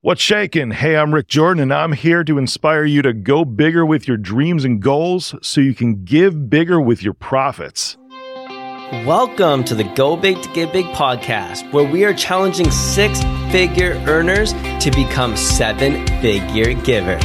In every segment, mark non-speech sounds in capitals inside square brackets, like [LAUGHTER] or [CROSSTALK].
What's shaking? Hey, I'm Rick Jordan, and I'm here to inspire you to go bigger with your dreams and goals so you can give bigger with your profits. Welcome to the Go Big to Give Big podcast, where we are challenging six figure earners to become seven figure givers.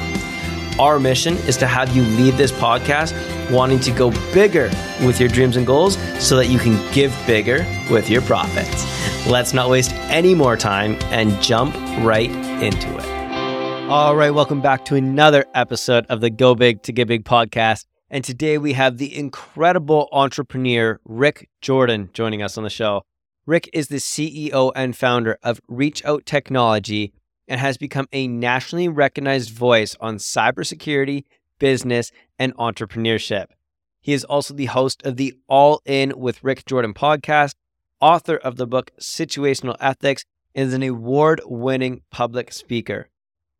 Our mission is to have you leave this podcast wanting to go bigger with your dreams and goals so that you can give bigger with your profits. Let's not waste any more time and jump right into it. All right, welcome back to another episode of the Go Big to Get Big podcast. And today we have the incredible entrepreneur Rick Jordan joining us on the show. Rick is the CEO and founder of ReachOut Technology and has become a nationally recognized voice on cybersecurity, business, and entrepreneurship. He is also the host of the All In with Rick Jordan podcast, author of the book Situational Ethics, and is an award winning public speaker.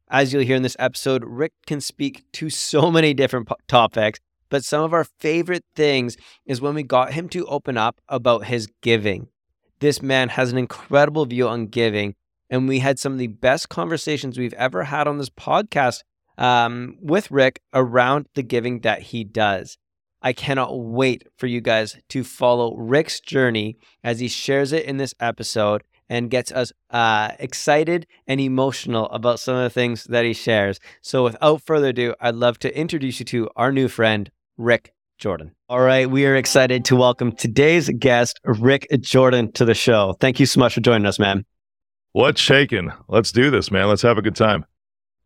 As you'll hear in this episode, Rick can speak to so many different po- topics, but some of our favorite things is when we got him to open up about his giving. This man has an incredible view on giving, and we had some of the best conversations we've ever had on this podcast um, with Rick around the giving that he does. I cannot wait for you guys to follow Rick's journey as he shares it in this episode and gets us uh, excited and emotional about some of the things that he shares. So, without further ado, I'd love to introduce you to our new friend, Rick Jordan. All right, we are excited to welcome today's guest, Rick Jordan, to the show. Thank you so much for joining us, man. What's shaking? Let's do this, man. Let's have a good time.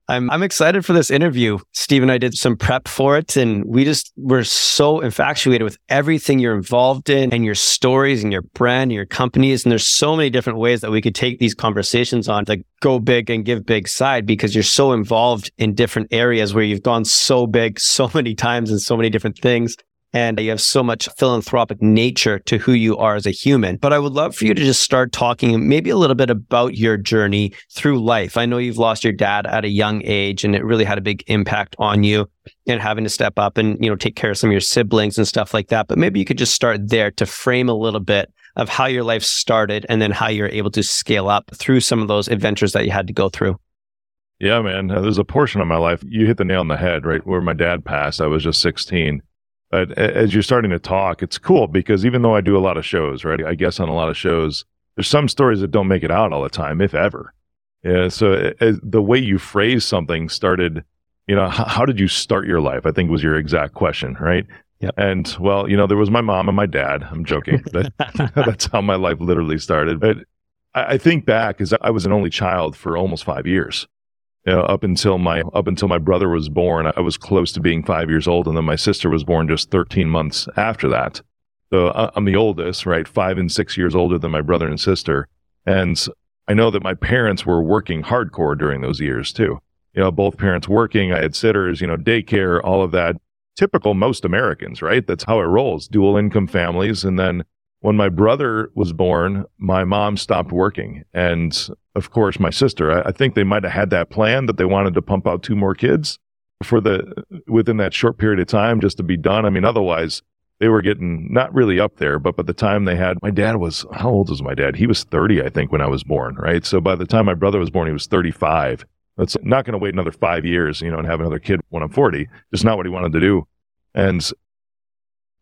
I'm I'm excited for this interview. Steve and I did some prep for it, and we just were so infatuated with everything you're involved in and your stories and your brand and your companies. And there's so many different ways that we could take these conversations on the go big and give big side because you're so involved in different areas where you've gone so big [LAUGHS] so many times and so many different things and you have so much philanthropic nature to who you are as a human. But I would love for you to just start talking maybe a little bit about your journey through life. I know you've lost your dad at a young age and it really had a big impact on you and having to step up and, you know, take care of some of your siblings and stuff like that. But maybe you could just start there to frame a little bit of how your life started and then how you're able to scale up through some of those adventures that you had to go through. Yeah, man. There's a portion of my life, you hit the nail on the head, right? Where my dad passed, I was just 16 Uh, but as you're starting to talk, it's cool because even though I do a lot of shows, right? I guess on a lot of shows, there's some stories that don't make it out all the time, if ever. Yeah. So uh, uh, the way you phrase something started, you know, how, how did you start your life? I think was your exact question, right? Yep. And well, you know, there was my mom and my dad. I'm joking. [LAUGHS] but [LAUGHS] that's how my life literally started. But I, I think back as I was an only child for almost five years know, up until my up until my brother was born, I was close to being five years old, and then my sister was born just 13 months after that. So uh, I'm the oldest, right? Five and six years older than my brother and sister, and I know that my parents were working hardcore during those years too. You know, both parents working. I had sitters, you know, daycare, all of that. Typical most Americans, right? That's how it rolls. Dual income families, and then when my brother was born, my mom stopped working. And of course, my sister, I, I think they might have had that plan that they wanted to pump out two more kids for the within that short period of time just to be done. I mean, otherwise they were getting not really up there, but by the time they had my dad was how old was my dad? He was 30, I think, when I was born, right? So by the time my brother was born, he was 35. That's not going to wait another five years, you know, and have another kid when I'm 40. Just not what he wanted to do. And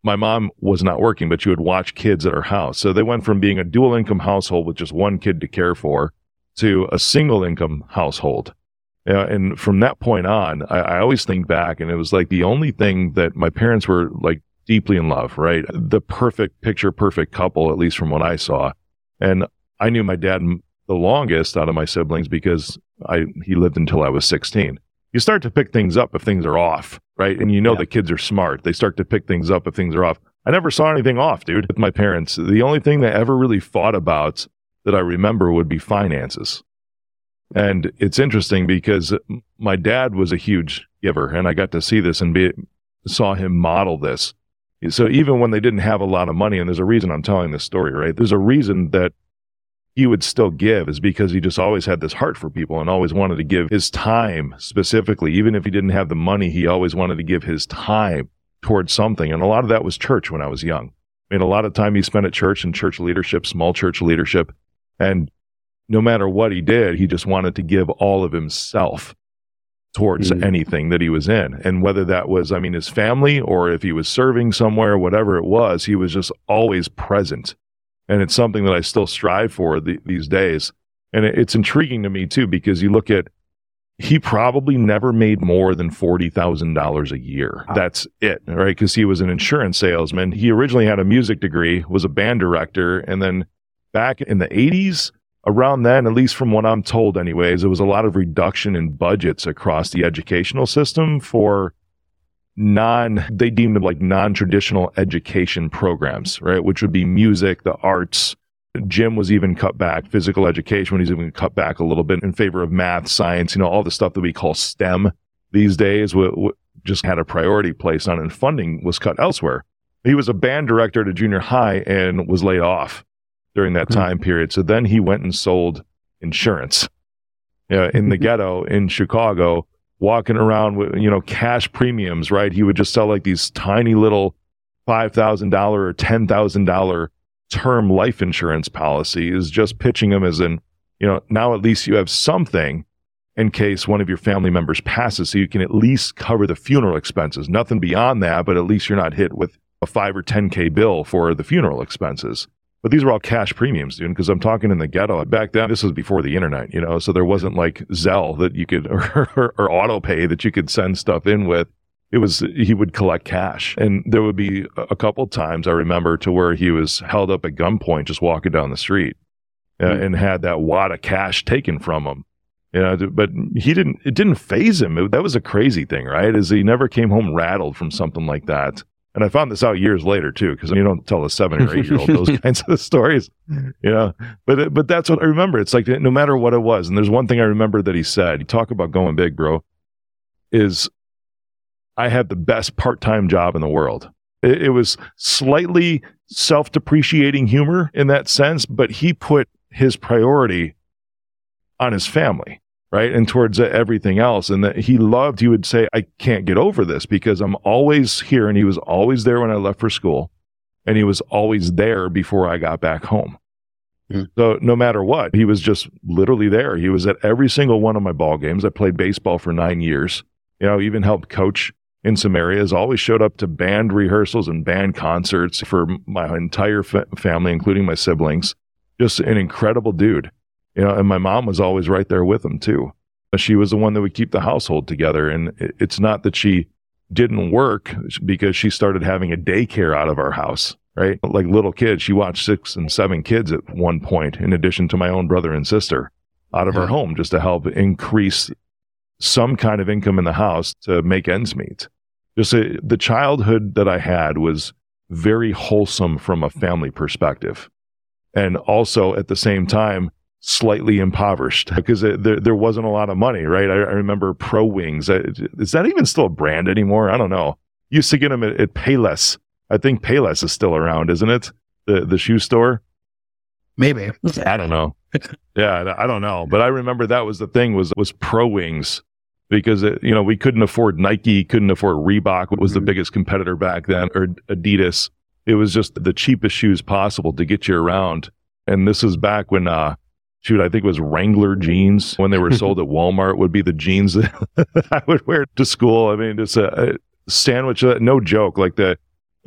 my mom was not working, but she would watch kids at her house. So they went from being a dual income household with just one kid to care for to a single income household. Uh, and from that point on, I, I always think back and it was like the only thing that my parents were like deeply in love, right? The perfect picture, perfect couple, at least from what I saw. And I knew my dad the longest out of my siblings because I, he lived until I was 16 you start to pick things up if things are off, right? And you know yeah. the kids are smart. They start to pick things up if things are off. I never saw anything off, dude, with my parents. The only thing they ever really fought about that I remember would be finances. And it's interesting because my dad was a huge giver and I got to see this and be, saw him model this. So even when they didn't have a lot of money, and there's a reason I'm telling this story, right? There's a reason that he would still give is because he just always had this heart for people and always wanted to give his time specifically. Even if he didn't have the money, he always wanted to give his time towards something. And a lot of that was church when I was young. I mean, a lot of time he spent at church and church leadership, small church leadership. And no matter what he did, he just wanted to give all of himself towards mm-hmm. anything that he was in. And whether that was, I mean, his family or if he was serving somewhere, whatever it was, he was just always present and it's something that I still strive for the, these days. And it, it's intriguing to me too because you look at he probably never made more than $40,000 a year. Wow. That's it, right? Because he was an insurance salesman. He originally had a music degree, was a band director, and then back in the 80s, around then, at least from what I'm told, anyways, there was a lot of reduction in budgets across the educational system for non they deemed them like non-traditional education programs right? Which would be music the arts. Gym was even cut back physical education was even cut back a little bit in favor of math science you know all the stuff that we call stem these days w- w- just had a priority placed on and funding was cut elsewhere. He was a band director at a junior high and was laid off during that mm-hmm. time period. So then he went and sold insurance know, in the [LAUGHS] ghetto in chicago walking around with, you know, cash premiums, right? He would just sell like these tiny little $5,000 or $10,000 term life insurance policies, just pitching them as an, you know, now at least you have something in case one of your family members passes. So you can at least cover the funeral expenses. Nothing beyond that, but at least you're not hit with a five or 10K bill for the funeral expenses. But these were all cash premiums, dude, because I'm talking in the ghetto. Back then, this was before the internet, you know, so there wasn't like Zelle that you could, [LAUGHS] or, or, or auto pay that you could send stuff in with. It was, he would collect cash. And there would be a couple times I remember to where he was held up at gunpoint just walking down the street uh, mm. and had that wad of cash taken from him. You know, but he didn't, it didn't phase him. It, that was a crazy thing, right? Is he never came home rattled from something like that. And I found this out years later too, because you don't tell a seven or eight year old those [LAUGHS] kinds of stories, you know. But but that's what I remember. It's like no matter what it was, and there's one thing I remember that he said. Talk about going big, bro. Is I had the best part time job in the world. It, it was slightly self depreciating humor in that sense, but he put his priority on his family right? And towards everything else. And that he loved, he would say, I can't get over this because I'm always here. And he was always there when I left for school. And he was always there before I got back home. Mm. So no matter what, he was just literally there. He was at every single one of my ball games. I played baseball for nine years. You know, even helped coach in some areas. Always showed up to band rehearsals and band concerts for my entire fa- family, including my siblings. Just an incredible dude you know, and my mom was always right there with them too. Uh, she was the one that would keep the household together. And it's not that she didn't work because she started having a daycare out of our house, right? Like little kids, she watched six and seven kids at one point, in addition to my own brother and sister out of yeah. her home just to help increase some kind of income in the house to make ends meet. Just a, the childhood that I had was very wholesome from a family perspective. And also at the same time, slightly impoverished [LAUGHS] because there, there wasn't a lot of money, right? I, I, remember Pro Wings. Is that even still a brand anymore? I don't know. Used to get them at, at Payless. I think Payless is still around, isn't it? The the shoe store. Maybe. I don't know. [LAUGHS] yeah, I don't know. But I remember that was the thing was was Pro Wings because it, you know we couldn't afford Nike, couldn't afford Reebok, what was mm-hmm. the biggest competitor back then, or Adidas. It was just the cheapest shoes possible to get you around. And this is back when uh, shoot, I think it was Wrangler jeans when they were [LAUGHS] sold at Walmart would be the jeans [LAUGHS] that I would wear to school. I mean, just a, a sandwich, uh, no joke, like the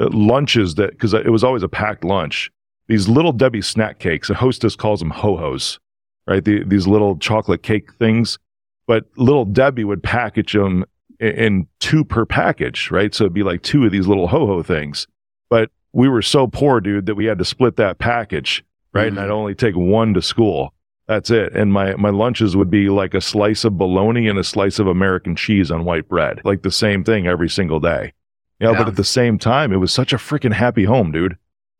uh, lunches that, because it was always a packed lunch. These little Debbie snack cakes, a hostess calls them ho-hos, right? The, these little chocolate cake things. But little Debbie would package them in, in two per package, right? So it'd be like two of these little ho-ho things. But we were so poor, dude, that we had to split that package, right? Mm-hmm. And I'd only take one to school. That's it. And my, my lunches would be like a slice of bologna and a slice of American cheese on white bread, like the same thing every single day. You know, yeah. but at the same time, it was such a freaking happy home, dude.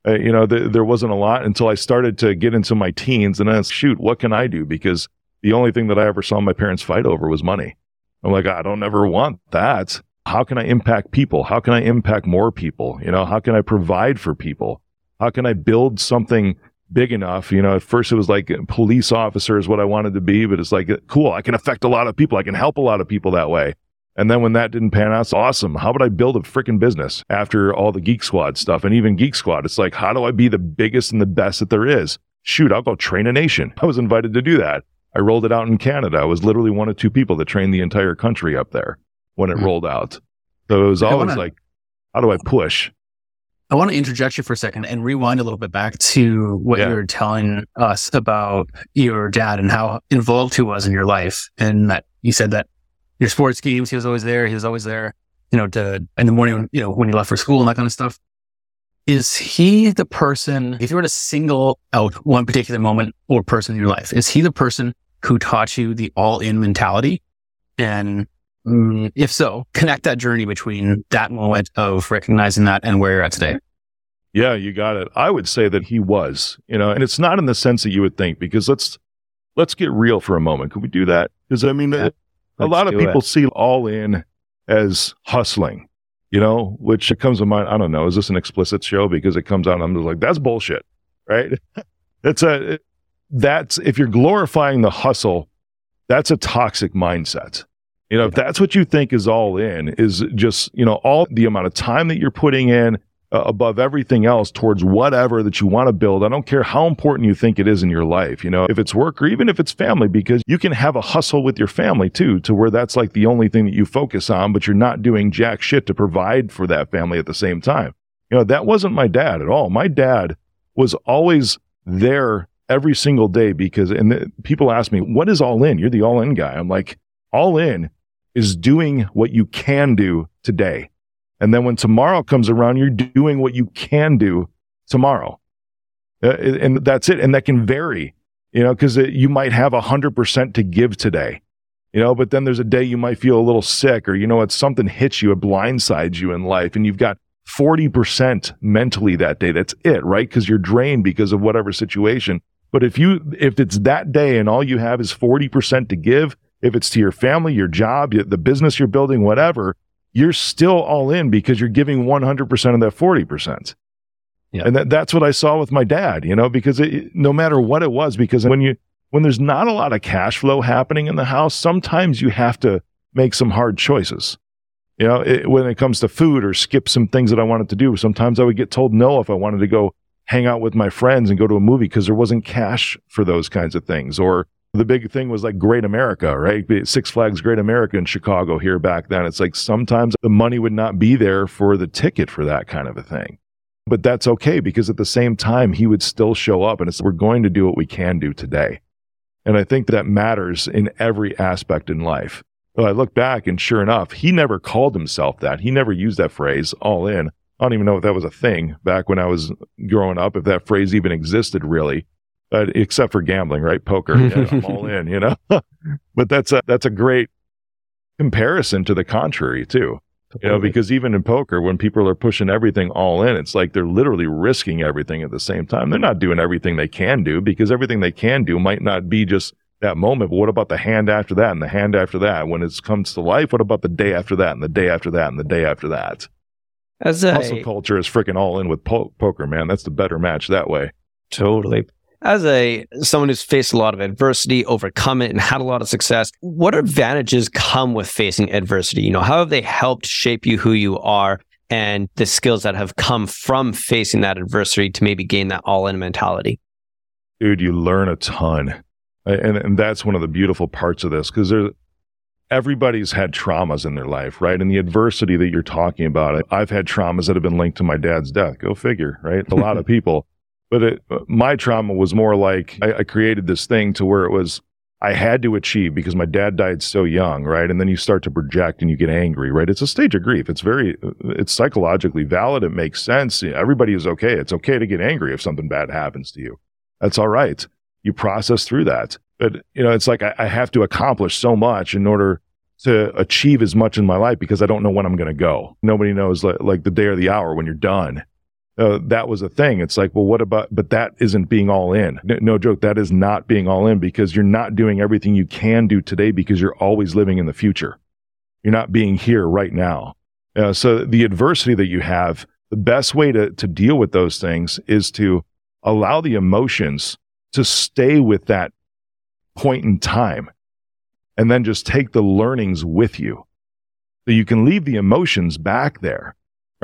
Uh, you know, th- there wasn't a lot until I started to get into my teens and then shoot, what can I do? Because the only thing that I ever saw my parents fight over was money. I'm like, I don't ever want that. how can I impact people? How can I impact more people? You know, how can I provide for people? How can I build something big enough? You know, at first it was like police officer is what I wanted to be, but it's like, cool, I can affect a lot of people. I can help a lot of people that way. And then when that didn't pan out, it's awesome. How about I build a freaking business after all the Geek Squad stuff and even Geek Squad? It's like, how do I be the biggest and the best that there is? Shoot, I'll go train a nation. I was invited to do that. I rolled it out in Canada. I was literally one of two people that trained the entire country up there when it mm-hmm. rolled out. So it was always wanna, like, how do I push? I want to interject you for a second and rewind a little bit back to what yeah. you were telling us about your dad and how involved he was in your life. And that you said that your sports games. He was always there. He was always there, you know, to in the morning, when, you know, when you left for school and that kind of stuff. Is he the person, if you were to single out one particular moment or person in your life, is he the person who taught you the all in mentality? And mm, if so, connect that journey between that moment of recognizing that and where you're at today. Yeah, you got it. I would say that he was, you know, and it's not in the sense that you would think because let's let's get real for a moment. Could we do that? Because I mean, yeah a lot of people it. see all in as hustling, you know, which it comes to mind. I don't know. Is this an explicit show? Because it comes out, I'm just like, that's bullshit, right? [LAUGHS] It's a, that's, if you're glorifying the hustle, that's a toxic mindset. You know, if that's what you think is all in, is just, you know, all the amount of time that you're putting in, uh, above everything else towards whatever that you want to build. I don't care how important you think it is in your life, you know, if it's work or even if it's family, because you can have a hustle with your family too, to where that's like the only thing that you focus on, but you're not doing jack shit to provide for that family at the same time. You know, that wasn't my dad at all. My dad was always there every single day because, and the, people ask me, what is all in? You're the all in guy. I'm like, all in is doing what you can do today. And then when tomorrow comes around, you're doing what you can do tomorrow. Uh, and that's it. And that can vary, you know, because you might have 100% to give today, you know, but then there's a day you might feel a little sick or, you know, it's something hits you, it blindsides you in life, and you've got 40% mentally that day. That's it, right? Because you're drained because of whatever situation. But if you, if it's that day and all you have is 40% to give, if it's to your family, your job, the business you're building, whatever, you're still all in because you're giving 100% of that 40%. Yeah. And that, that's what I saw with my dad, you know, because it, no matter what it was, because when you, when there's not a lot of cash flow happening in the house, sometimes you have to make some hard choices. You know, it, when it comes to food or skip some things that I wanted to do, sometimes I would get told no if I wanted to go hang out with my friends and go to a movie because there wasn't cash for those kinds of things. Or the big thing was like Great America, right? Six Flags Great America in Chicago here back then. It's like sometimes the money would not be there for the ticket for that kind of a thing. But that's okay because at the same time, he would still show up and it's, we're going to do what we can do today. And I think that matters in every aspect in life. Well, I look back and sure enough, he never called himself that. He never used that phrase all in. I don't even know if that was a thing back when I was growing up, if that phrase even existed really uh, except for gambling, right? Poker, yeah, [LAUGHS] I'm all in, you know. [LAUGHS] but that's a that's a great comparison to the contrary too. You know, because even in poker, when people are pushing everything all in, it's like they're literally risking everything at the same time. They're not doing everything they can do because everything they can do might not be just that moment. But what about the hand after that and the hand after that? When it comes to life, what about the day after that and the day after that and the day after that? As a, hustle culture is freaking all in with po- poker, man. That's the better match that way. Totally as a someone who's faced a lot of adversity, overcome it, and had a lot of success, what advantages come with facing adversity? You know, how have they helped shape you who you are and the skills that have come from facing that adversity to maybe gain that all-in mentality? Dude, you learn a ton. And, and that's one of the beautiful parts of this because there's everybody's had traumas in their life, right? And the adversity that you're talking about, I've had traumas that have been linked to my dad's death. Go figure, right? A lot of [LAUGHS] people. But it, my trauma was more like I, I created this thing to where it was I had to achieve because my dad died so young, right? And then you start to project and you get angry, right? It's a stage of grief. It's very, it's psychologically valid. It makes sense. Everybody is okay. It's okay to get angry if something bad happens to you. That's all right. You process through that. But, you know, it's like I, I have to accomplish so much in order to achieve as much in my life because I don't know when I'm going to go. Nobody knows like, like the day or the hour when you're done uh, that was a thing. It's like, well, what about, but that isn't being all in. No, no, joke. That is not being all in because you're not doing everything you can do today because you're always living in the future. You're not being here right now. Uh, so the adversity that you have, the best way to, to deal with those things is to allow the emotions to stay with that point in time and then just take the learnings with you. So you can leave the emotions back there,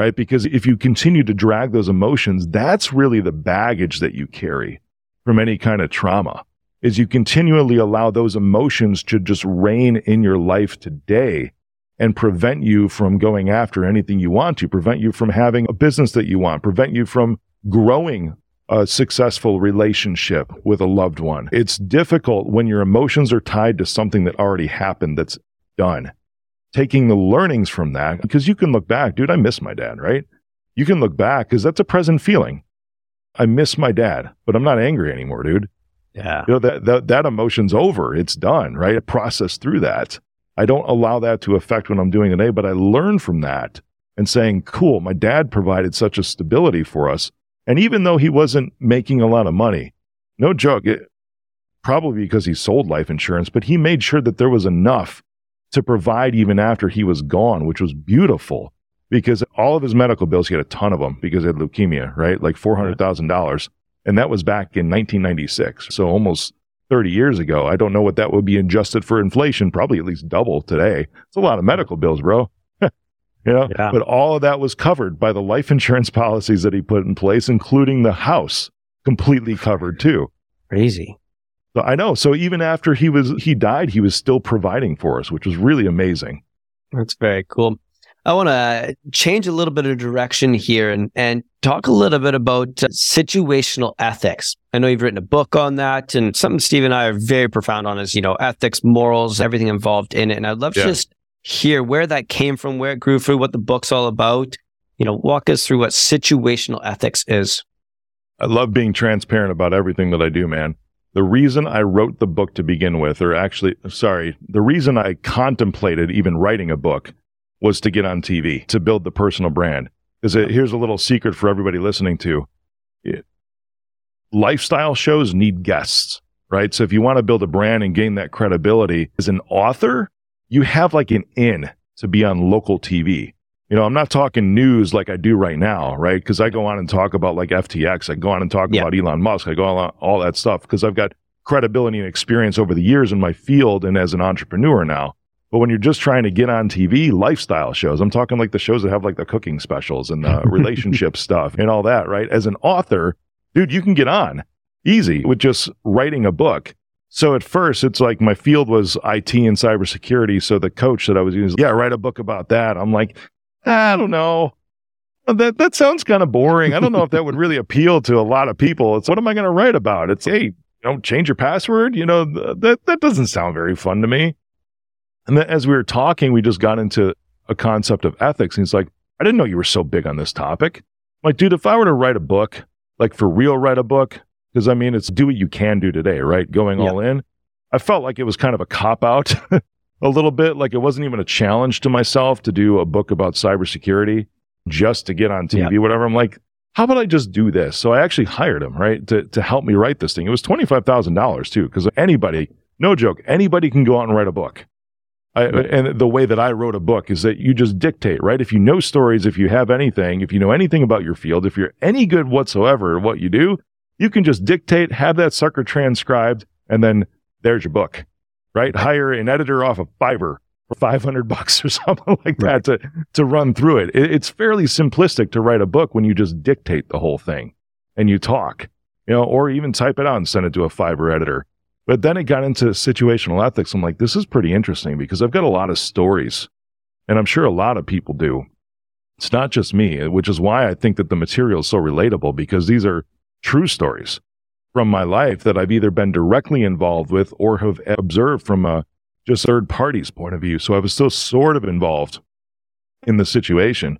right? Because if you continue to drag those emotions, that's really the baggage that you carry from any kind of trauma is you continually allow those emotions to just reign in your life today and prevent you from going after anything you want to, prevent you from having a business that you want, prevent you from growing a successful relationship with a loved one. It's difficult when your emotions are tied to something that already happened that's done. Taking the learnings from that, because you can look back, dude, I miss my dad, right? You can look back because that's a present feeling. I miss my dad, but I'm not angry anymore, dude. Yeah. You know, that, that, that emotion's over. It's done, right? I process through that. I don't allow that to affect what I'm doing today, but I learn from that and saying, cool, my dad provided such a stability for us. And even though he wasn't making a lot of money, no joke, it, probably because he sold life insurance, but he made sure that there was enough to provide even after he was gone, which was beautiful because all of his medical bills, he had a ton of them because he had leukemia, right? Like $400,000. And that was back in 1996. So almost 30 years ago. I don't know what that would be adjusted for inflation, probably at least double today. It's a lot of medical bills, bro. [LAUGHS] you know, yeah. but all of that was covered by the life insurance [LAUGHS] policies that he put in place, including the house completely covered too. Crazy. So I know. So even after he was, he died, he was still providing for us, which was really amazing. That's very cool. I want to change a little bit of direction here and, and talk a little bit about uh, situational ethics. I know you've written a book on that and something Steve and I are very profound on is, you know, ethics, morals, everything involved in it. And I'd love yeah. to just hear where that came from, where it grew from, what the book's all about. You know, walk us through what situational ethics is. I love being transparent about everything that I do, man. The reason I wrote the book to begin with, or actually, sorry, the reason I contemplated even writing a book was to get on TV, to build the personal brand. Because here's a little secret for everybody listening to. It, lifestyle shows need guests, right? So if you want to build a brand and gain that credibility as an author, you have like an in to be on local TV. You know, I'm not talking news like I do right now, right? Because I go on and talk about like FTX. I go on and talk yeah. about Elon Musk. I go on all that stuff because I've got credibility and experience over the years in my field and as an entrepreneur now. But when you're just trying to get on TV, lifestyle shows, I'm talking like the shows that have like the cooking specials and the [LAUGHS] relationship stuff and all that, right? As an author, dude, you can get on easy with just writing a book. So at first, it's like my field was IT and cybersecurity. So the coach that I was using, yeah, write a book about that. I'm like, I don't know. That that sounds kind of boring. I don't know if that would really [LAUGHS] appeal to a lot of people. It's what am I going to write about? It's hey, don't change your password. You know that that doesn't sound very fun to me. And then as we were talking, we just got into a concept of ethics. And he's like, I didn't know you were so big on this topic. I'm like, dude, if I were to write a book, like for real, write a book, because I mean, it's do what you can do today, right? Going all in. I felt like it was kind of a cop out [LAUGHS] a little bit. Like it wasn't even a challenge to myself to do a book about cybersecurity just to get on TV, whatever. I'm like, how about I just do this? So I actually hired him, right, to, to help me write this thing. It was $25,000 too, because anybody, no joke, anybody can go out and write a book. I, and the way that I wrote a book is that you just dictate, right? If you know stories, if you have anything, if you know anything about your field, if you're any good whatsoever at what you do, you can just dictate, have that sucker transcribed, and then there's your book, right? Hire an editor off of Fiverr for 500 [LAUGHS] bucks or something like that to, to run through it. it. It's fairly simplistic to write a book when you just dictate the whole thing and you talk, you know, or even type it out and send it to a Fiverr editor. But then it got into situational ethics. I'm like, this is pretty interesting because I've got a lot of stories, and I'm sure a lot of people do. It's not just me, which is why I think that the material is so relatable because these are true stories from my life that I've either been directly involved with or have observed from a just third party's point of view. So I was still sort of involved in the situation.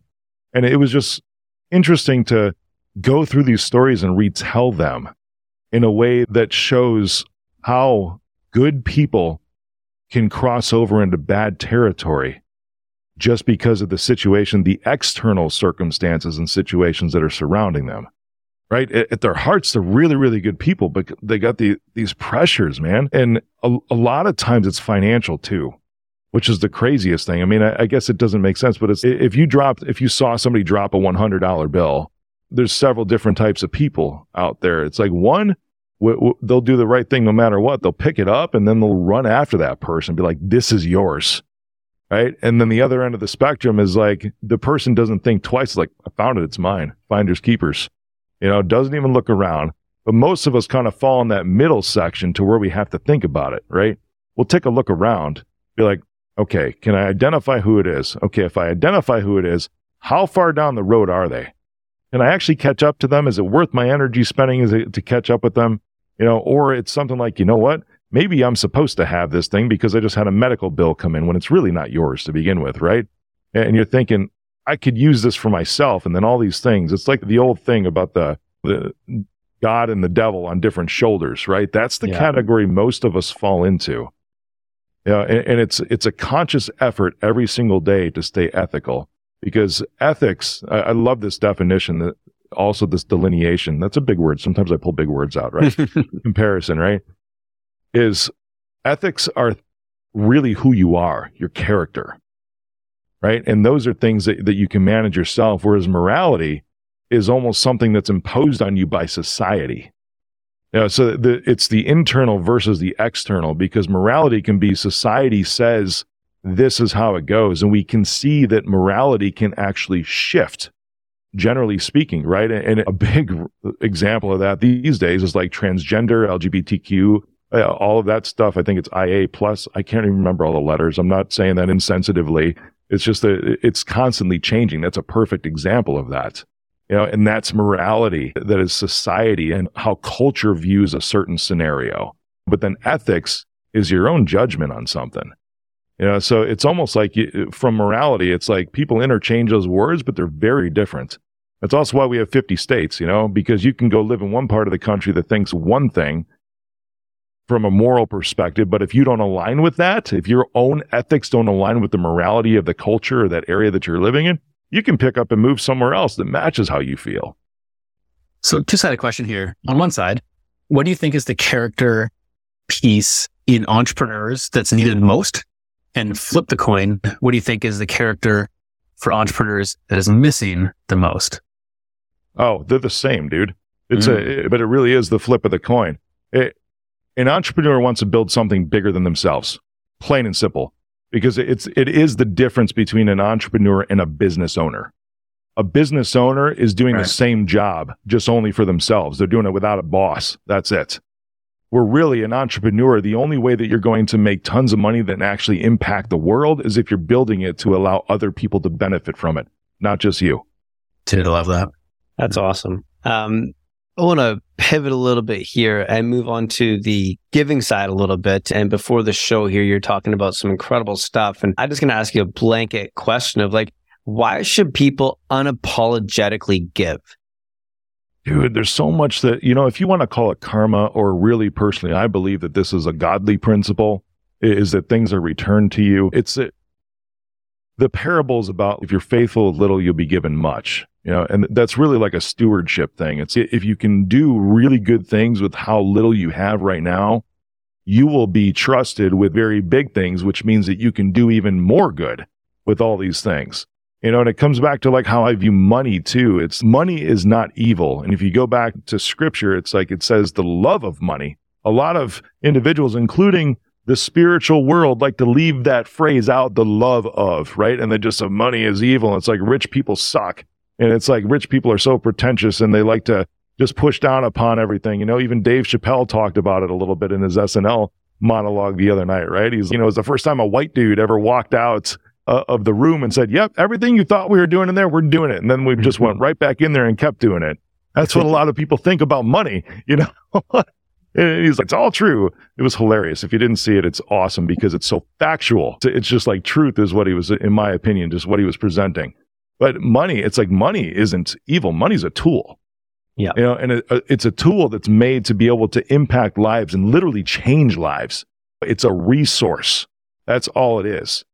And it was just interesting to go through these stories and retell them in a way that shows how good people can cross over into bad territory just because of the situation, the external circumstances and situations that are surrounding them. Right at, their hearts, they're really, really good people, but they got the, these pressures, man. And a, a lot of times it's financial too. which is the craziest thing. I mean, I, I guess it doesn't make sense, but it's, if you dropped, if you saw somebody drop a $100 bill, there's several different types of people out there. It's like one, w- w- they'll do the right thing no matter what. They'll pick it up and then they'll run after that person, be like, this is yours. Right. And then the other end of the spectrum is like the person doesn't think twice. Like, I found it. It's mine. Finders keepers. You know, doesn't even look around. But most of us kind of fall in that middle section to where we have to think about it, right? We'll take a look around, be like, okay, can I identify who it is? Okay, if I identify who it is, how far down the road are they? Can I actually catch up to them? Is it worth my energy spending is it to catch up with them? You know, or it's something like, you know what? Maybe I'm supposed to have this thing because I just had a medical bill come in when it's really not yours to begin with, right? And you're thinking, I could use this for myself. And then all these things. It's like the old thing about the, the God and the devil on different shoulders, right? That's the yeah. category most of us fall into. Yeah, and, and it's it's a conscious effort every single day to stay ethical because ethics. I, I love this definition that also this delineation. That's a big word. Sometimes I pull big words out, right? [LAUGHS] Comparison, right? Is ethics are really who you are, your character, right? And those are things that, that you can manage yourself. Whereas morality is almost something that's imposed on you by society. You know, so the, it's the internal versus the external because morality can be society says this is how it goes. And we can see that morality can actually shift, generally speaking, right? And a big [LAUGHS] example of that these days is like transgender, LGBTQ, uh, all of that stuff. I think it's IA plus. I can't even remember all the letters. I'm not saying that insensitively. It's just that it's constantly changing. That's a perfect example of that. You know, and that's morality. That is society and how culture views a certain scenario. But then ethics is your own judgment on something. You know, so it's almost like you, from morality, it's like people interchange those words, but they're very different. That's also why we have 50 states, you know, because you can go live in one part of the country that thinks one thing from a moral perspective, but if you don't align with that, if your own ethics don't align with the morality of the culture or that area that you're living in, you can pick up and move somewhere else that matches how you feel. So, had a question here. On one side, what do you think is the character piece in entrepreneurs that's needed most? And flip the coin. What do you think is the character for entrepreneurs that is missing the most? Oh, they're the same, dude. It's mm. a, but it really is the flip of the coin. It, an entrepreneur wants to build something bigger than themselves, plain and simple because it's it is the difference between an entrepreneur and a business owner. A business owner is doing right. the same job, just only for themselves. They're doing it without a boss. That's it. We're really an entrepreneur. The only way that you're going to make tons of money that actually impact the world is if you're building it to allow other people to benefit from it, not just you. Dude, I love that. That's awesome. Um, I want to pivot a little bit here and move on to the giving side a little bit. And before the show here, you're talking about some incredible stuff. And I'm just going to ask you a blanket question of like, why should people unapologetically give? Dude, there's so much that, you know, if you want to call it karma or really personally, I believe that this is a godly principle is that things are returned to you. It's it, the parables about if you're faithful with little, you'll be given much. You know, and that's really like a stewardship thing. It's if you can do really good things with how little you have right now, you will be trusted with very big things, which means that you can do even more good with all these things. You know, and it comes back to like how I view money too. It's money is not evil. And if you go back to scripture, it's like it says the love of money. A lot of individuals, including the spiritual world, like to leave that phrase out, the love of, right? And they just say money is evil. It's like rich people suck. And it's like rich people are so pretentious and they like to just push down upon everything. You know, even Dave Chappelle talked about it a little bit in his SNL monologue the other night, right? He's, you know, it was the first time a white dude ever walked out uh, of the room and said, Yep, everything you thought we were doing in there, we're doing it. And then we just went right back in there and kept doing it. That's what a lot of people think about money, [LAUGHS] you know? And he's like, it's all true. It was hilarious. If you didn't see it, it's awesome because it's so factual. It's just like truth is what he was, in my opinion, just what he was presenting. But money, it's like money isn't evil. Money's a tool. Yeah. You know, and it, uh, it's a tool that's made to be able to impact lives and literally change lives. It's a resource. That's all it is.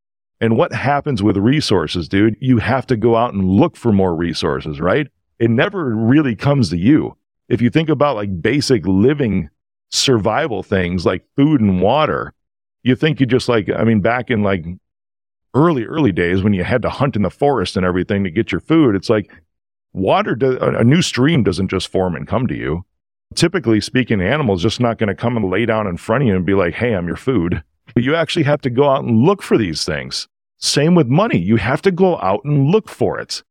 And what happens with resources, dude? You have to go out and look for more resources, right? It never really comes to you. If you think about like basic living survival things like food and water, you think you just like, I mean, back in like early, early days when you had to hunt in the forest and everything to get your food. It's like water, a new stream doesn't just form and come to you. Typically speaking, animals just not going to come and lay down in front of you and be like, Hey, I'm your food. But you actually have to go out and look for these things. Same with money. You have to go out and look for it.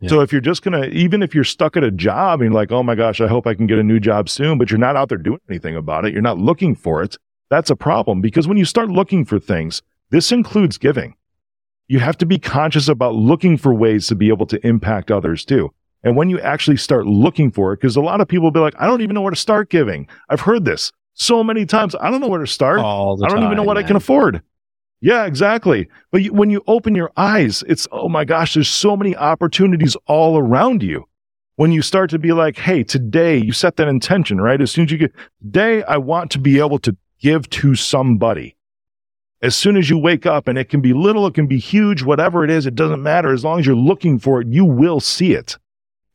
Yeah. So if you're just going to, even if you're stuck at a job and you're like, oh my gosh, I hope I can get a new job soon, but you're not out there doing anything about it, you're not looking for it, that's a problem because when you start looking for things, this includes giving. You have to be conscious about looking for ways to be able to impact others too. And when you actually start looking for it, because a lot of people will be like, I don't even know where to start giving. I've heard this so many times. I don't know where to start. I don't time, even know what man. I can afford. Yeah, exactly. But you, when you open your eyes, it's, oh my gosh, there's so many opportunities all around you. When you start to be like, hey, today you set that intention, right? As soon as you get, today I want to be able to give to somebody. As soon as you wake up, and it can be little, it can be huge, whatever it is, it doesn't matter. As long as you're looking for it, you will see it.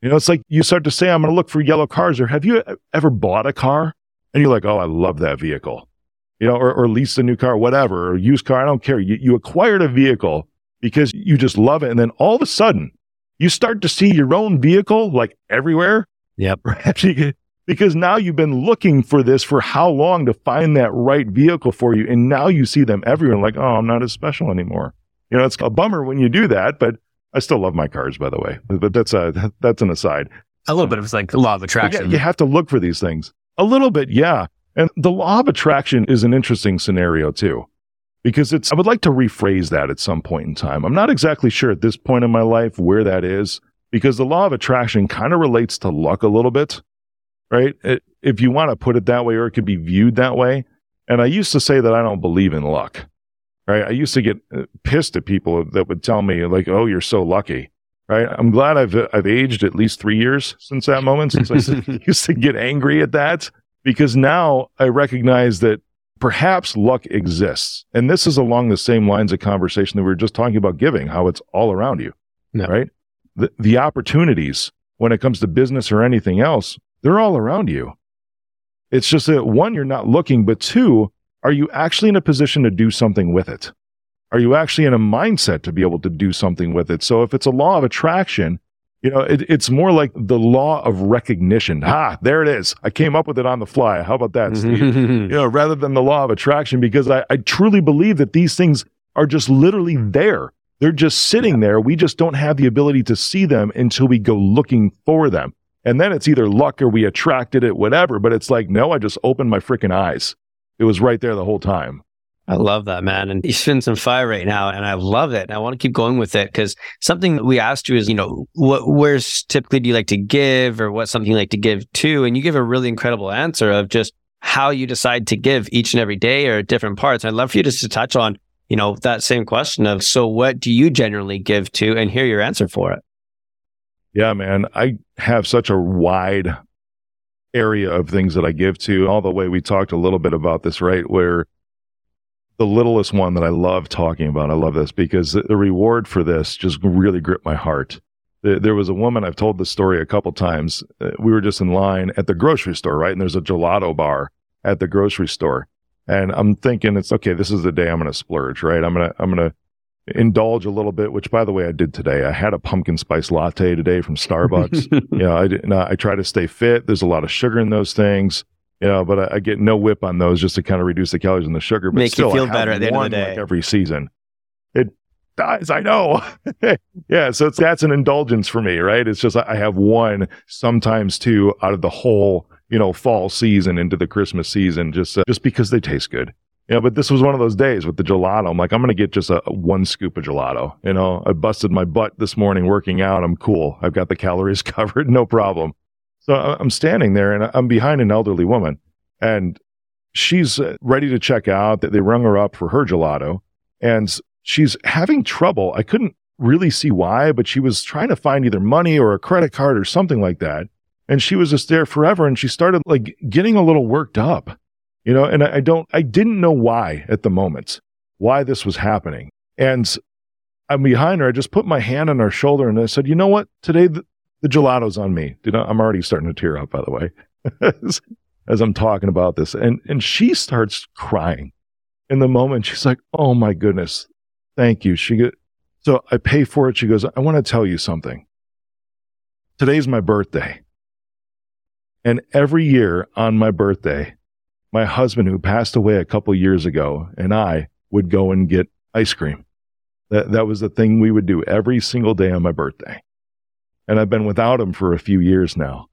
You know, it's like you start to say, I'm going to look for yellow cars, or have you ever bought a car? And you're like, oh, I love that vehicle you know, or, or lease a new car, whatever, or used car. I don't care. You, you acquired a vehicle because you just love it. And then all of a sudden you start to see your own vehicle like everywhere. Yep. [LAUGHS] Because now you've been looking for this for how long to find that right vehicle for you. And now you see them everywhere like, oh, I'm not as special anymore. You know, it's a bummer when you do that, but I still love my cars, by the way. But that's a, that's an aside. A little bit of it's like the law of attraction. Yeah, you have to look for these things. A little bit, yeah. And the law of attraction is an interesting scenario too, because it's, I would like to rephrase that at some point in time. I'm not exactly sure at this point in my life where that is, because the law of attraction kind of relates to luck a little bit, right? It, if you want to put it that way, or it could be viewed that way. And I used to say that I don't believe in luck, right? I used to get uh, pissed at people that would tell me like, "Oh, you're so lucky." Right. I'm glad I've I've aged at least three years since that moment. Since I [LAUGHS] used to get angry at that, because now I recognize that perhaps luck exists. And this is along the same lines of conversation that we were just talking about giving, how it's all around you, no. right? The, the opportunities when it comes to business or anything else, they're all around you. It's just that one, you're not looking, but two, are you actually in a position to do something with it? Are you actually in a mindset to be able to do something with it? So if it's a law of attraction, you know, it, it's more like the law of recognition. Ha, there it is. I came up with it on the fly. How about that, Steve? [LAUGHS] you know, rather than the law of attraction, because I, I truly believe that these things are just literally there. They're just sitting there. We just don't have the ability to see them until we go looking for them. And then it's either luck or we attracted it, whatever. But it's like, no, I just opened my freaking eyes. It was right there the whole time. I love that, man. And you're spinning some fire right now, and I love it. And I want to keep going with it because something that we asked you is, you know, what, where's typically do you like to give or what's something you like to give to? And you give a really incredible answer of just how you decide to give each and every day or different parts. I'd love for you just to touch on, you know, that same question of, so what do you generally give to and hear your answer for it? Yeah, man. I have such a wide area of things that I give to all the way we talked a little bit about this, right? Where the littlest one that I love talking about. I love this because the reward for this just really gripped my heart. There was a woman, I've told this story a couple times. Uh, we were just in line at the grocery store, right? And there's a gelato bar at the grocery store. And I'm thinking it's okay, this is the day I'm going to splurge, right? I'm going to, I'm going to indulge a little bit, which by the way, I did today. I had a pumpkin spice latte today from Starbucks. [LAUGHS] you know, I, did, I try to stay fit. There's a lot of sugar in those things you know, but I, I, get no whip on those just to kind of reduce the calories and the sugar. But Make still, you feel better at the end of the day. Like every season, it dies. I know. [LAUGHS] yeah, so it's that's an indulgence for me, right? It's just I have one, sometimes two, out of the whole, you know, fall season into the Christmas season, just uh, just because they taste good. You know, but this was one of those days with the gelato. I'm like, I'm going to get just a, a, one scoop of gelato. You know, I busted my butt this morning working out. I'm cool. I've got the calories [LAUGHS] covered. No problem. So I'm standing there and I'm behind an elderly woman and she's uh, ready to check out that they rung her up for her gelato and she's having trouble. I couldn't really see why, but she was trying to find either money or a credit card or something like that. And she was just there forever. And she started like getting a little worked up, you know, and I, I don't, I didn't know why at the moment, why this was happening. And I'm behind her. I just put my hand on her shoulder and I said, you know what? Today, the gelato's on me. Know, I'm already starting to tear up, by the way, [LAUGHS] as, as I'm talking about this. And, and she starts crying in the moment. She's like, Oh my goodness. thank you. She goes, so I pay for it. She goes, I want to tell you something. Today's my birthday. And every year on my birthday, my husband, who passed away a couple years ago, and I would go and get ice cream. That, that was the thing we would do every single day on my birthday. And I've been without him for a few years now.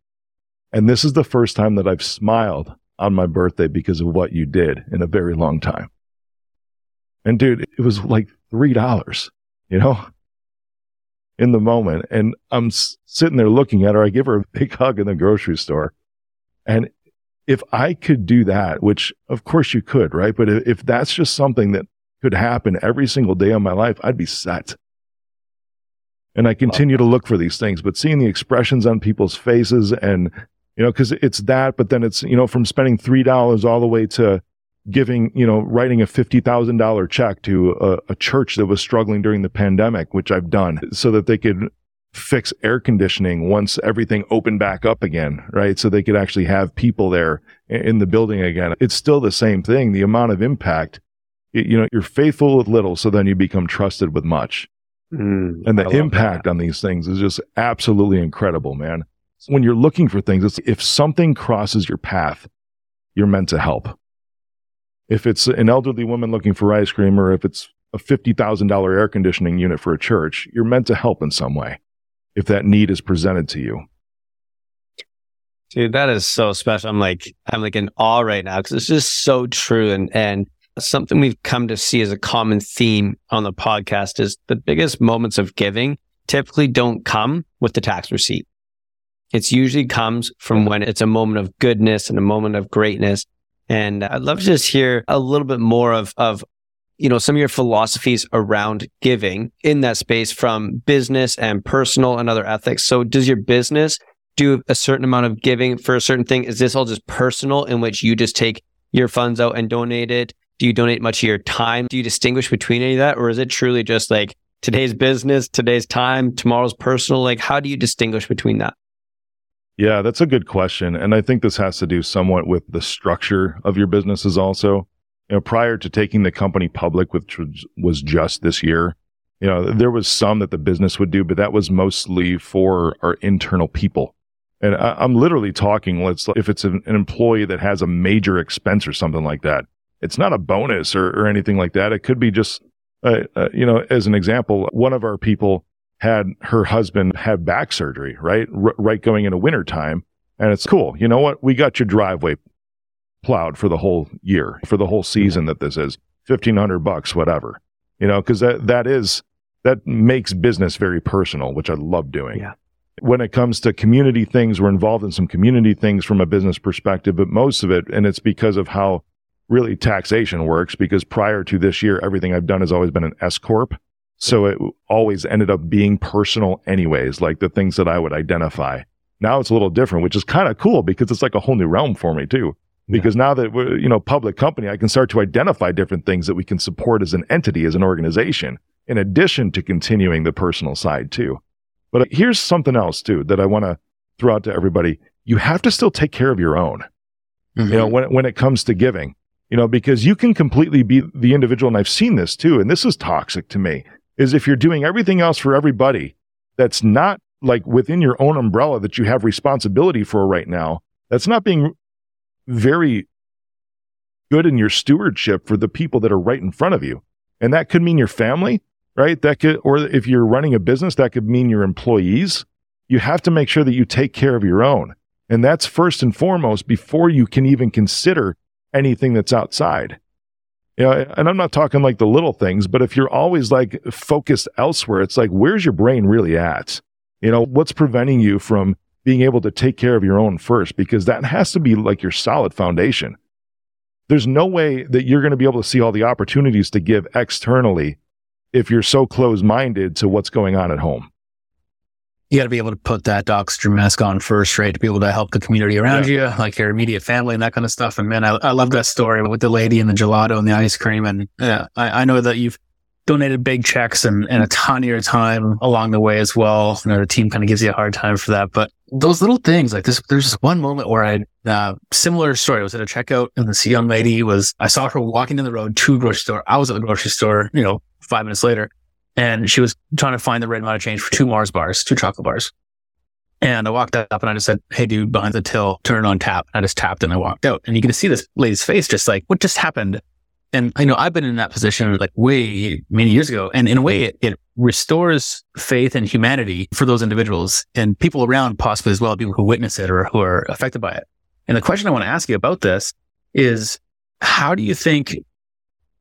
And this is the first time that I've smiled on my birthday because of what you did in a very long time. And dude, it was like $3, you know, in the moment. And I'm sitting there looking at her. I give her a big hug in the grocery store. And if I could do that, which of course you could, right? But if that's just something that could happen every single day of my life, I'd be set. And I continue to look for these things, but seeing the expressions on people's faces and, you know, cause it's that, but then it's, you know, from spending $3 all the way to giving, you know, writing a $50,000 check to a, a church that was struggling during the pandemic, which I've done so that they could fix air conditioning once everything opened back up again, right? So they could actually have people there in the building again. It's still the same thing. The amount of impact, you know, you're faithful with little, so then you become trusted with much. Mm, And the impact that. on these things is just absolutely incredible, man. When you're looking for things, it's, if something crosses your path, you're meant to help. If it's an elderly woman looking for ice cream or if it's a $50,000 air conditioning unit for a church, you're meant to help in some way if that need is presented to you. Dude, that is so special. I'm like, I'm like in awe right now because it's just so true. And, and something we've come to see as a common theme on the podcast is the biggest moments of giving typically don't come with the tax receipt. It usually comes from when it's a moment of goodness and a moment of greatness. And I'd love to just hear a little bit more of, of, you know, some of your philosophies around giving in that space from business and personal and other ethics. So does your business do a certain amount of giving for a certain thing? Is this all just personal in which you just take your funds out and donate it? Do you donate much of your time? Do you distinguish between any of that? Or is it truly just like today's business, today's time, tomorrow's personal? Like, how do you distinguish between that? Yeah, that's a good question. And I think this has to do somewhat with the structure of your businesses also. You know, prior to taking the company public, which was- just this year, you know, there was some that the business would do, but that was mostly for our internal people. And I, I'm literally talking, let's, if it's an, an employee that has a major expense or something like that, it's not a bonus or, or anything like that. It could be just, uh, uh, you know, as an example, one of our people had her husband have back surgery, right? R- right going into winter time. And it's cool. You know what? We got your driveway plowed for the whole year, for the whole season that this is 1500 bucks, whatever, you know, cause that, that is, that makes business very personal, which I love doing. Yeah. When it comes to community things, we're involved in some community things from a business perspective, but most of it, and it's because of how really taxation works, because prior to this year, everything I've done has always been an S Corp. So it always ended up being personal anyways, like the things that I would identify. Now it's a little different, which is kind of cool because it's like a whole new realm for me too. Because now that we're, you know, public company, I can start to identify different things that we can support as an entity, as an organization, in addition to continuing the personal side too. But here's something else too that I want to throw out to everybody. You have to still take care of your own you know, mm-hmm. when, when it comes to giving, you know, because you can completely be the individual. And I've seen this too. And this is toxic to me is if you're doing everything else for everybody that's not like within your own umbrella that you have responsibility for right now, that's not being very good in your stewardship for the people that are right in front of you. And that could mean your family, right? That could, or if you're running a business, that could mean your employees. You have to make sure that you take care of your own. And that's first and foremost before you can even consider anything that's outside. Know, and I'm not talking like the little things, but if you're always like focused elsewhere, it's like, where's your brain really at? You know, what's preventing you from being able to take care of your own first? Because that has to be like your solid foundation. There's no way that you're going to be able to see all the opportunities to give externally if you're so close minded to what's going on at home. You got to be able to put that Docster mask on first, right? To be able to help the community around you, like your immediate family and that kind of stuff. And man, I, I love that story with the lady and the gelato and the ice cream. And yeah, I, I know that you've donated big checks and, and a ton of your time along the way as well. You know, the team kind of gives you a hard time for that, but those little things like this, there's this one moment where I, uh, similar story. I was at a checkout and this young lady was, I saw her walking down the road to a grocery store. I was at the grocery store, you know, five minutes later. And she was trying to find the right amount of change for two Mars bars, two chocolate bars. And I walked up and I just said, Hey, dude, behind the till, turn it on tap. I just tapped and I walked out. And you can see this lady's face, just like, what just happened? And I know I've been in that position like way many years ago. And in a way, it, it restores faith and humanity for those individuals and people around possibly as well, people who witness it or who are affected by it. And the question I want to ask you about this is how do you think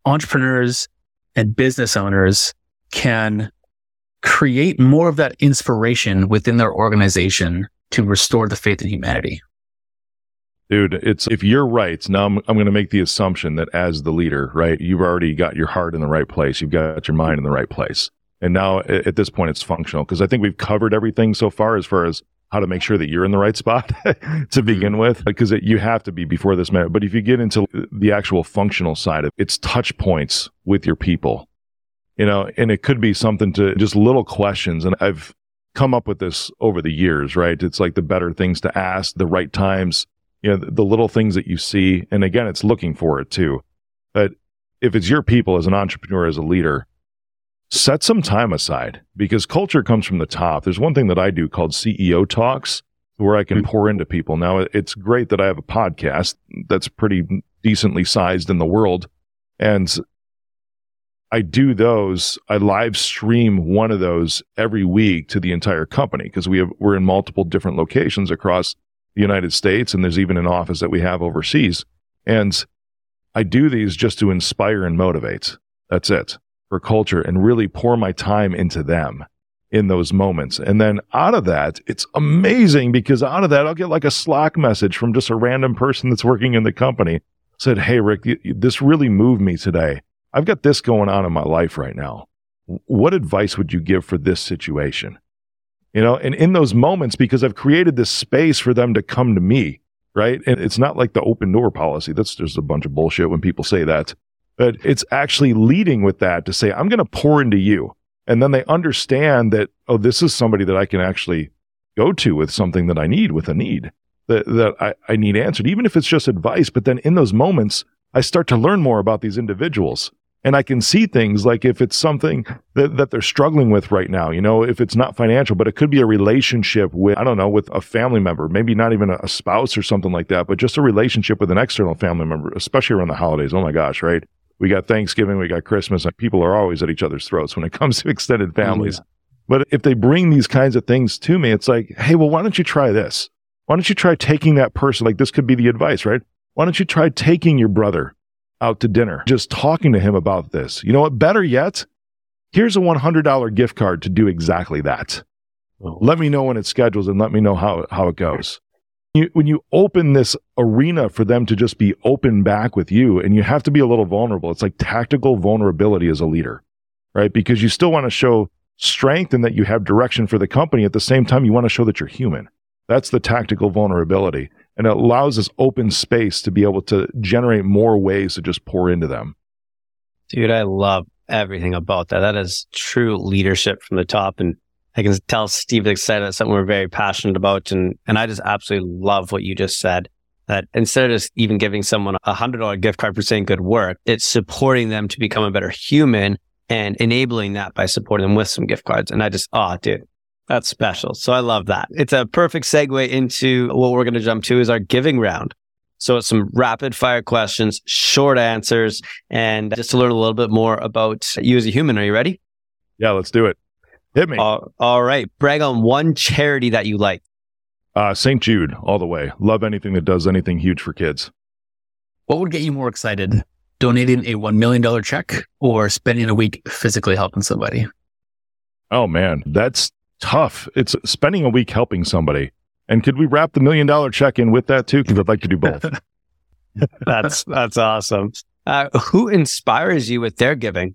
entrepreneurs and business owners can create more of that inspiration within their organization to restore the faith in humanity? Dude, it's if you're right. Now I'm, I'm going to make the assumption that as the leader, right, you've already got your heart in the right place. You've got your mind in the right place. And now at this point, it's functional because I think we've covered everything so far as far as how to make sure that you're in the right spot [LAUGHS] to begin mm-hmm. with, because it, you have to be before this matter. But if you get into the actual functional side of it, it's touch points with your people, you know, and it could be something to just little questions. And I've come up with this over the years, right? It's like the better things to ask, the right times, you know, the, the little things that you see. And again, it's looking for it too. But if it's your people as an entrepreneur, as a leader, set some time aside because culture comes from the top. There's one thing that I do called CEO talks where I can mm-hmm. pour into people. Now, it's great that I have a podcast that's pretty decently sized in the world. And I do those. I live stream one of those every week to the entire company because we have, we're in multiple different locations across the United States. And there's even an office that we have overseas. And I do these just to inspire and motivate. That's it for culture and really pour my time into them in those moments. And then out of that, it's amazing because out of that, I'll get like a Slack message from just a random person that's working in the company said, Hey, Rick, this really moved me today. I've got this going on in my life right now. What advice would you give for this situation? You know, and in those moments, because I've created this space for them to come to me, right? And it's not like the open door policy. That's just a bunch of bullshit when people say that but it's actually leading with that to say, I'm going to pour into you. And then they understand that, oh, this is somebody that I can actually go to with something that I need, with a need that, that I, I need answered, even if it's just advice. But then in those moments, I start to learn more about these individuals and I can see things like if it's something that, that they're struggling with right now, you know, if it's not financial, but it could be a relationship with, I don't know, with a family member, maybe not even a, spouse or something like that, but just a relationship with an external family member, especially around the holidays. Oh my gosh, right? we got Thanksgiving, we got Christmas, and people are always at each other's throats when it [LAUGHS] comes to extended families. Yeah. But if they bring these kinds of things to me, it's like, hey, well, why don't you try this? Why don't you try taking that person? Like this could be the advice, right? Why don't you try taking your brother out to dinner, just talking to him about this? You know what? Better yet, here's a $100 gift card to do exactly that. Let me know when it schedules and let me know how, how it goes you, when you open this arena for them to just be open back with you, and you have to be a little vulnerable. It's like tactical vulnerability as a leader, right? Because you still want to show strength and that you have direction for the company. At the same time, you want to show that you're human. That's the tactical vulnerability. And it allows us open space to be able to generate more ways to just pour into them. Dude, I love everything about that. That is true leadership from the top. And I can tell Steve excited. Something we're very passionate about. And, and I just absolutely love what you just said that instead of just even giving someone a hundred dollar gift card for saying good work, it's supporting them to become a better human and enabling that by supporting them with some gift cards. And I just, oh, dude, that's special. So I love that. It's a perfect segue into what we're going to jump to is our giving round. So it's some rapid fire questions, short answers, and just to learn a little bit more about you as a human. Are you ready? Yeah, let's do it. Hit me. Uh, all right. Brag on one charity that you like. Uh, St. Jude, all the way. Love anything that does anything huge for kids. What would get you more excited? Donating a $1 million check or spending a week physically helping somebody? Oh, man. That's tough. It's spending a week helping somebody. And could we wrap the million dollar check in with that too? Because I'd like to do both. [LAUGHS] [LAUGHS] that's that's awesome. Uh, who inspires you with their giving?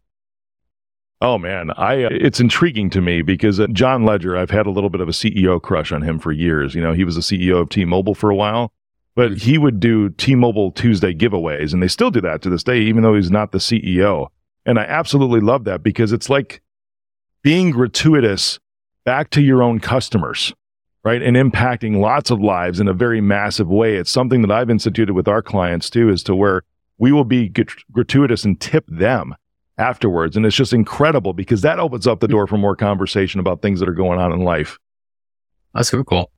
Oh man, I uh, it's intriguing to me because uh, John Legere, I've had a little bit of a CEO crush on him for years. You know, he was the CEO of T-Mobile for a while, but mm-hmm. he would do T-Mobile Tuesday giveaways, and they still do that to this day, even though he's not the CEO. And I absolutely love that because it's like being gratuitous back to your own customers, right? And impacting lots of lives in a very massive way. It's something that I've instituted with our clients too, is to where we will be gratuitous and tip them afterwards. And it's just incredible because that opens up the door for more conversation about things that are going on in life. That's super cool.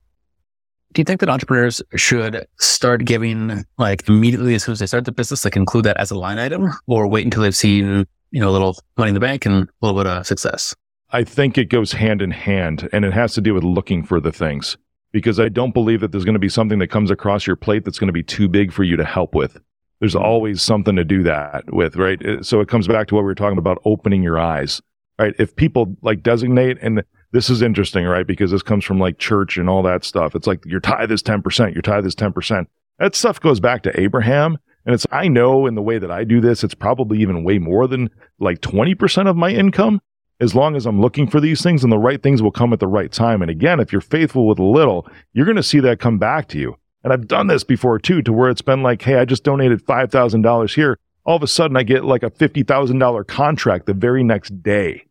Do you think that entrepreneurs should start giving like immediately as soon as they start the business, like include that as a line item or wait until they've seen, you know, a little money in the bank and a little bit of success? I think it goes hand in hand and it has to do with looking for the things because I don't believe that there's going to be something that comes across your plate that's going to be too big for you to help with. There's mm-hmm. always something to do that with, right? So it comes back to what we were talking about opening your eyes, right? If people like designate, and this is interesting, right? Because this comes from like church and all that stuff. It's like your tithe is 10%, your tithe is 10%. That stuff goes back to Abraham. And it's, I know in the way that I do this, it's probably even way more than like 20% of my income. As long as I'm looking for these things and the right things will come at the right time. And again, if you're faithful with a little, you're going to see that come back to you. And I've done this before too, to where it's been like, hey, I just donated $5,000 here. All of a sudden, I get like a $50,000 contract the very next day.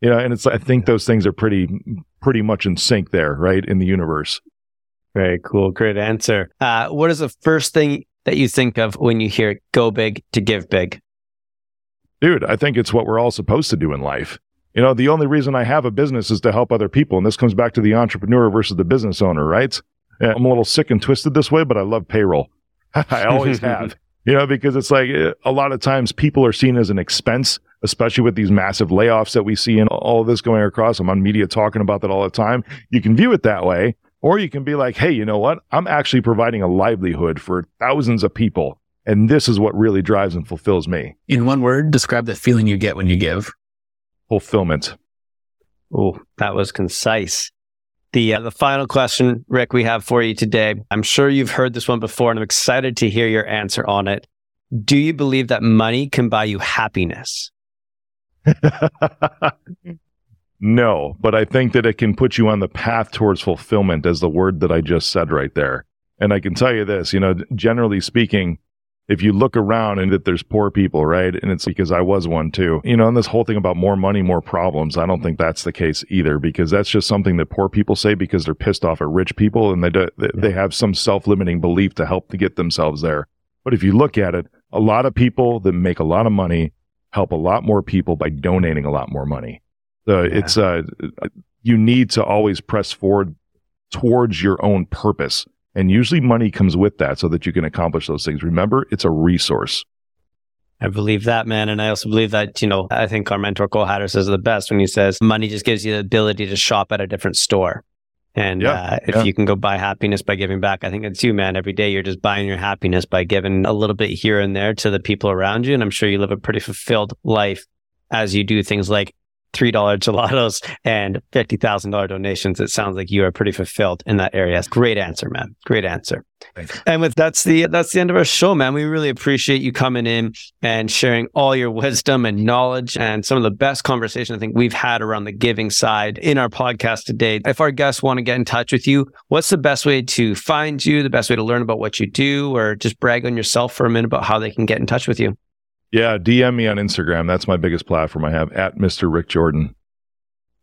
You know, and it's, I think those things are pretty, pretty much in sync there, right? In the universe. Very cool. Great answer. Uh, what is the first thing that you think of when you hear go big to give big? Dude, I think it's what we're all supposed to do in life. You know, the only reason I have a business is to help other people. And this comes back to the entrepreneur versus the business owner, right? I'm a little sick and twisted this way, but I love payroll. [LAUGHS] I always have, [LAUGHS] you know, because it's like eh, a lot of times people are seen as an expense, especially with these massive layoffs that we see and all of this going across. I'm on media talking about that all the time. You can view it that way, or you can be like, hey, you know what? I'm actually providing a livelihood for thousands of people. And this is what really drives and fulfills me. In one word, describe the feeling you get when you give. Fulfillment. Oh, that was concise. The, uh, the final question, Rick, we have for you today. I'm sure you've heard this one before, and I'm excited to hear your answer on it. Do you believe that money can buy you happiness? [LAUGHS] no, but I think that it can put you on the path towards fulfillment, as the word that I just said right there. And I can tell you this, you know, generally speaking, if you look around and that there's poor people, right? And it's because I was one too. You know, and this whole thing about more money, more problems, I don't think that's the case either because that's just something that poor people say because they're pissed off at rich people and they do, they have some self-limiting belief to help to get themselves there. But if you look at it, a lot of people that make a lot of money help a lot more people by donating a lot more money. So yeah. it's uh you need to always press forward towards your own purpose and usually money comes with that so that you can accomplish those things. Remember, it's a resource. I believe that, man. And I also believe that, you know, I think our mentor Cole Hatter says the best when he says money just gives you the ability to shop at a different store. And yeah, uh, if yeah. you can go buy happiness by giving back, I think it's you, man. Every day you're just buying your happiness by giving a little bit here and there to the people around you. And I'm sure you live a pretty fulfilled life as you do things like $3 gelatos and $50,000 donations, it sounds like you are pretty fulfilled in that area. Great answer, man. Great answer. Thanks. And with that's the that's the end of our show, man. We really appreciate you coming in and sharing all your wisdom and knowledge and some of the best conversation I think we've had around the giving side in our podcast today. If our guests want to get in touch with you, what's the best way to find you, the best way to learn about what you do, or just brag on yourself for a minute about how they can get in touch with you? Yeah, DM me on Instagram. That's my biggest platform I have at Mr. Rick Jordan.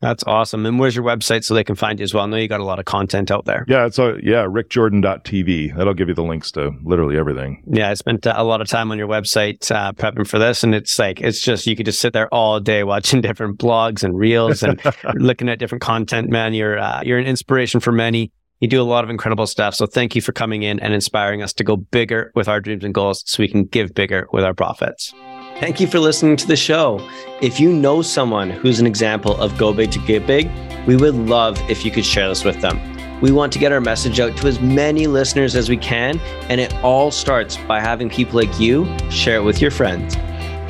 That's awesome. And where's your website so they can find you as well? I know you got a lot of content out there. Yeah, it's a, yeah, rickjordan.tv. That'll give you the links to literally everything. Yeah, I spent uh, a lot of time on your website uh, prepping for this. And it's like, it's just, you could just sit there all day watching [LAUGHS] different blogs and reels and [LAUGHS] looking at different content, man. You're, uh, you're an inspiration for many. You do a lot of incredible stuff. So thank you for coming in and inspiring us to go bigger with our dreams and goals so we can give bigger with our profits. Thank you for listening to the show. If you know someone who's an example of go big to get big, we would love if you could share this with them. We want to get our message out to as many listeners as we can, and it all starts by having people like you share it with your friends.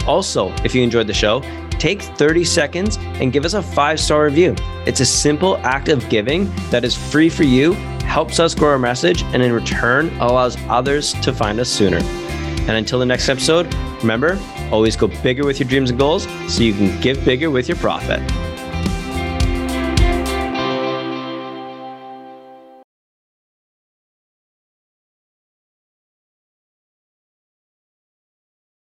Also, if you enjoyed the show, take 30 seconds and give us a five star review. It's a simple act of giving that is free for you, helps us grow our message, and in return allows others to find us sooner. And until the next episode, remember, always go bigger with your dreams and goals so you can give bigger with your profit.